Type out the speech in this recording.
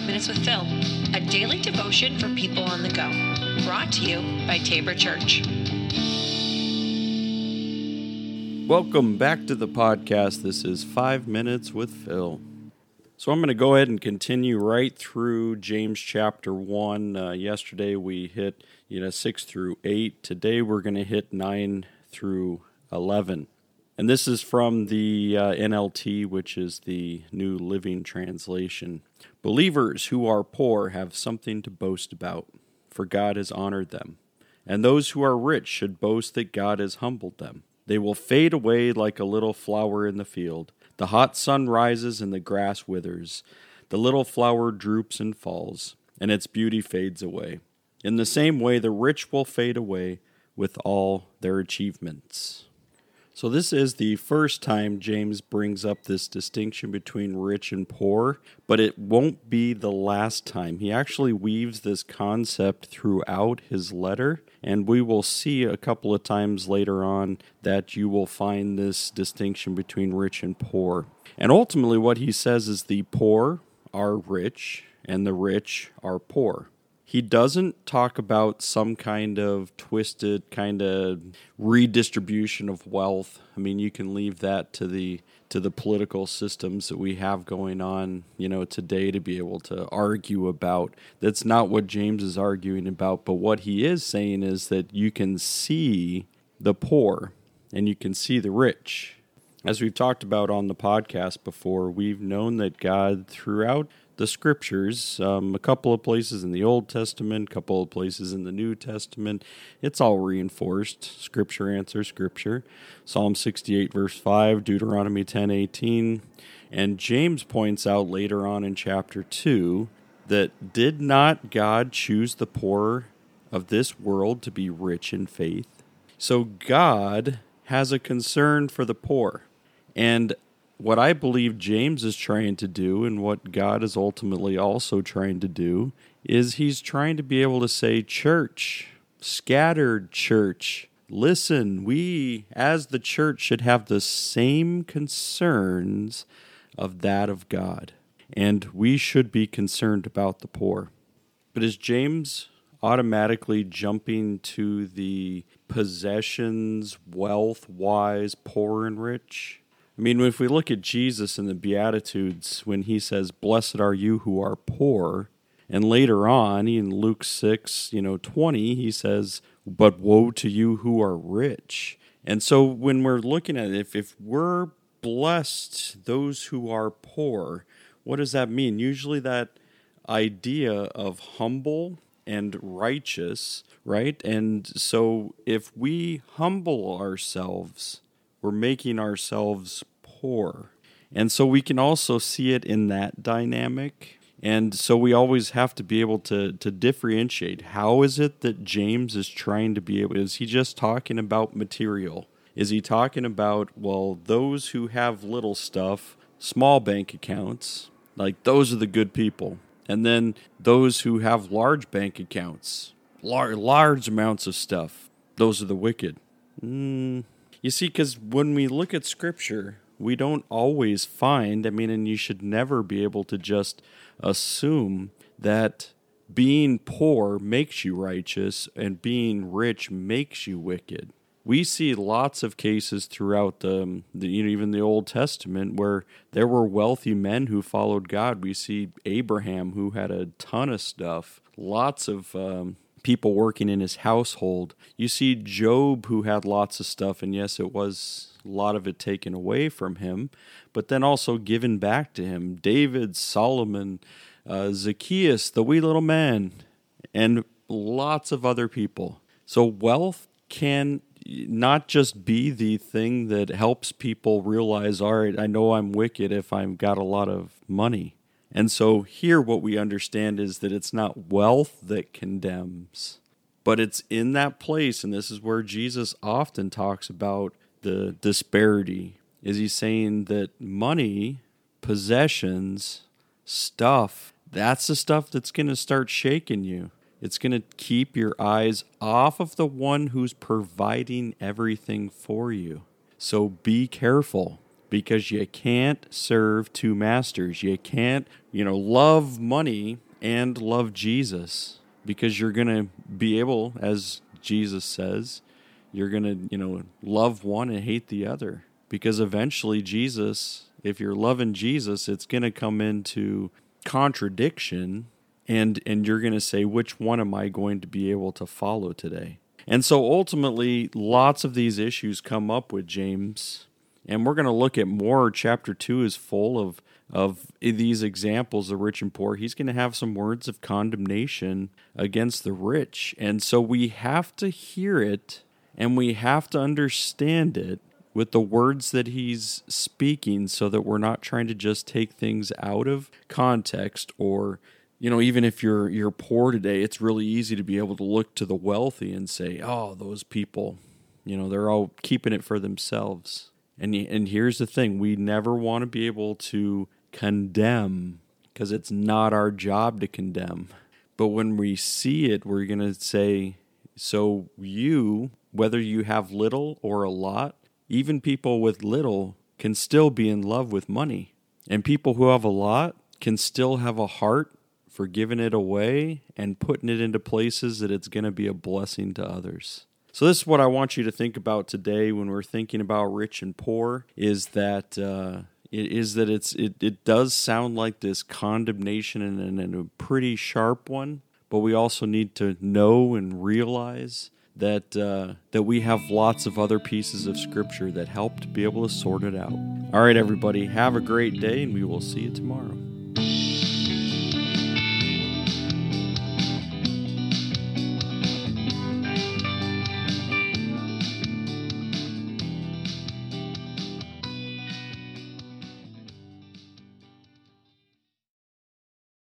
5 Minutes with Phil, a daily devotion for people on the go. Brought to you by Tabor Church. Welcome back to the podcast. This is 5 Minutes with Phil. So I'm going to go ahead and continue right through James chapter 1. Uh, yesterday we hit, you know, 6 through 8. Today we're going to hit 9 through 11. And this is from the uh, NLT, which is the New Living Translation. Believers who are poor have something to boast about, for God has honored them. And those who are rich should boast that God has humbled them. They will fade away like a little flower in the field. The hot sun rises and the grass withers. The little flower droops and falls, and its beauty fades away. In the same way, the rich will fade away with all their achievements. So, this is the first time James brings up this distinction between rich and poor, but it won't be the last time. He actually weaves this concept throughout his letter, and we will see a couple of times later on that you will find this distinction between rich and poor. And ultimately, what he says is the poor are rich and the rich are poor he doesn't talk about some kind of twisted kind of redistribution of wealth. I mean, you can leave that to the to the political systems that we have going on, you know, today to be able to argue about. That's not what James is arguing about, but what he is saying is that you can see the poor and you can see the rich. As we've talked about on the podcast before, we've known that God throughout the scriptures, um, a couple of places in the Old Testament, a couple of places in the New Testament. It's all reinforced. Scripture answers scripture. Psalm 68, verse 5, Deuteronomy 10, 18. And James points out later on in chapter 2 that did not God choose the poor of this world to be rich in faith? So God has a concern for the poor. And what I believe James is trying to do, and what God is ultimately also trying to do, is he's trying to be able to say, Church, scattered church, listen, we as the church should have the same concerns of that of God, and we should be concerned about the poor. But is James automatically jumping to the possessions, wealth wise, poor and rich? I mean, if we look at Jesus in the Beatitudes, when he says, Blessed are you who are poor, and later on in Luke 6, you know, 20, he says, But woe to you who are rich. And so when we're looking at it, if, if we're blessed, those who are poor, what does that mean? Usually that idea of humble and righteous, right? And so if we humble ourselves, we're making ourselves poor. And so we can also see it in that dynamic. And so we always have to be able to, to differentiate. How is it that James is trying to be able? Is he just talking about material? Is he talking about, well, those who have little stuff, small bank accounts, like those are the good people. And then those who have large bank accounts, large, large amounts of stuff, those are the wicked. Mm. You see, because when we look at scripture, we don't always find, I mean, and you should never be able to just assume that being poor makes you righteous and being rich makes you wicked. We see lots of cases throughout the, the, you know even the Old Testament where there were wealthy men who followed God. We see Abraham who had a ton of stuff, lots of um, people working in his household. You see Job who had lots of stuff, and yes, it was a lot of it taken away from him, but then also given back to him. David, Solomon, uh, Zacchaeus, the wee little man, and lots of other people. So wealth can not just be the thing that helps people realize, all right, I know I'm wicked if I've got a lot of money. And so here, what we understand is that it's not wealth that condemns, but it's in that place. And this is where Jesus often talks about the disparity? Is he saying that money, possessions, stuff, that's the stuff that's going to start shaking you? It's going to keep your eyes off of the one who's providing everything for you. So be careful. Because you can't serve two masters. You can't, you know, love money and love Jesus because you're going to be able, as Jesus says, you're going to, you know, love one and hate the other. Because eventually, Jesus, if you're loving Jesus, it's going to come into contradiction and and you're going to say which one am I going to be able to follow today? And so ultimately lots of these issues come up with James and we're going to look at more chapter 2 is full of of these examples of rich and poor. He's going to have some words of condemnation against the rich. And so we have to hear it and we have to understand it with the words that he's speaking so that we're not trying to just take things out of context or you know even if you're you're poor today it's really easy to be able to look to the wealthy and say oh those people you know they're all keeping it for themselves and and here's the thing we never want to be able to condemn because it's not our job to condemn but when we see it we're going to say so you whether you have little or a lot even people with little can still be in love with money. And people who have a lot can still have a heart for giving it away and putting it into places that it's going to be a blessing to others. So this is what I want you to think about today when we're thinking about rich and poor is that uh, it is that it's it, it does sound like this condemnation and, and a pretty sharp one, but we also need to know and realize that uh, that we have lots of other pieces of scripture that help to be able to sort it out. All right, everybody, have a great day, and we will see you tomorrow.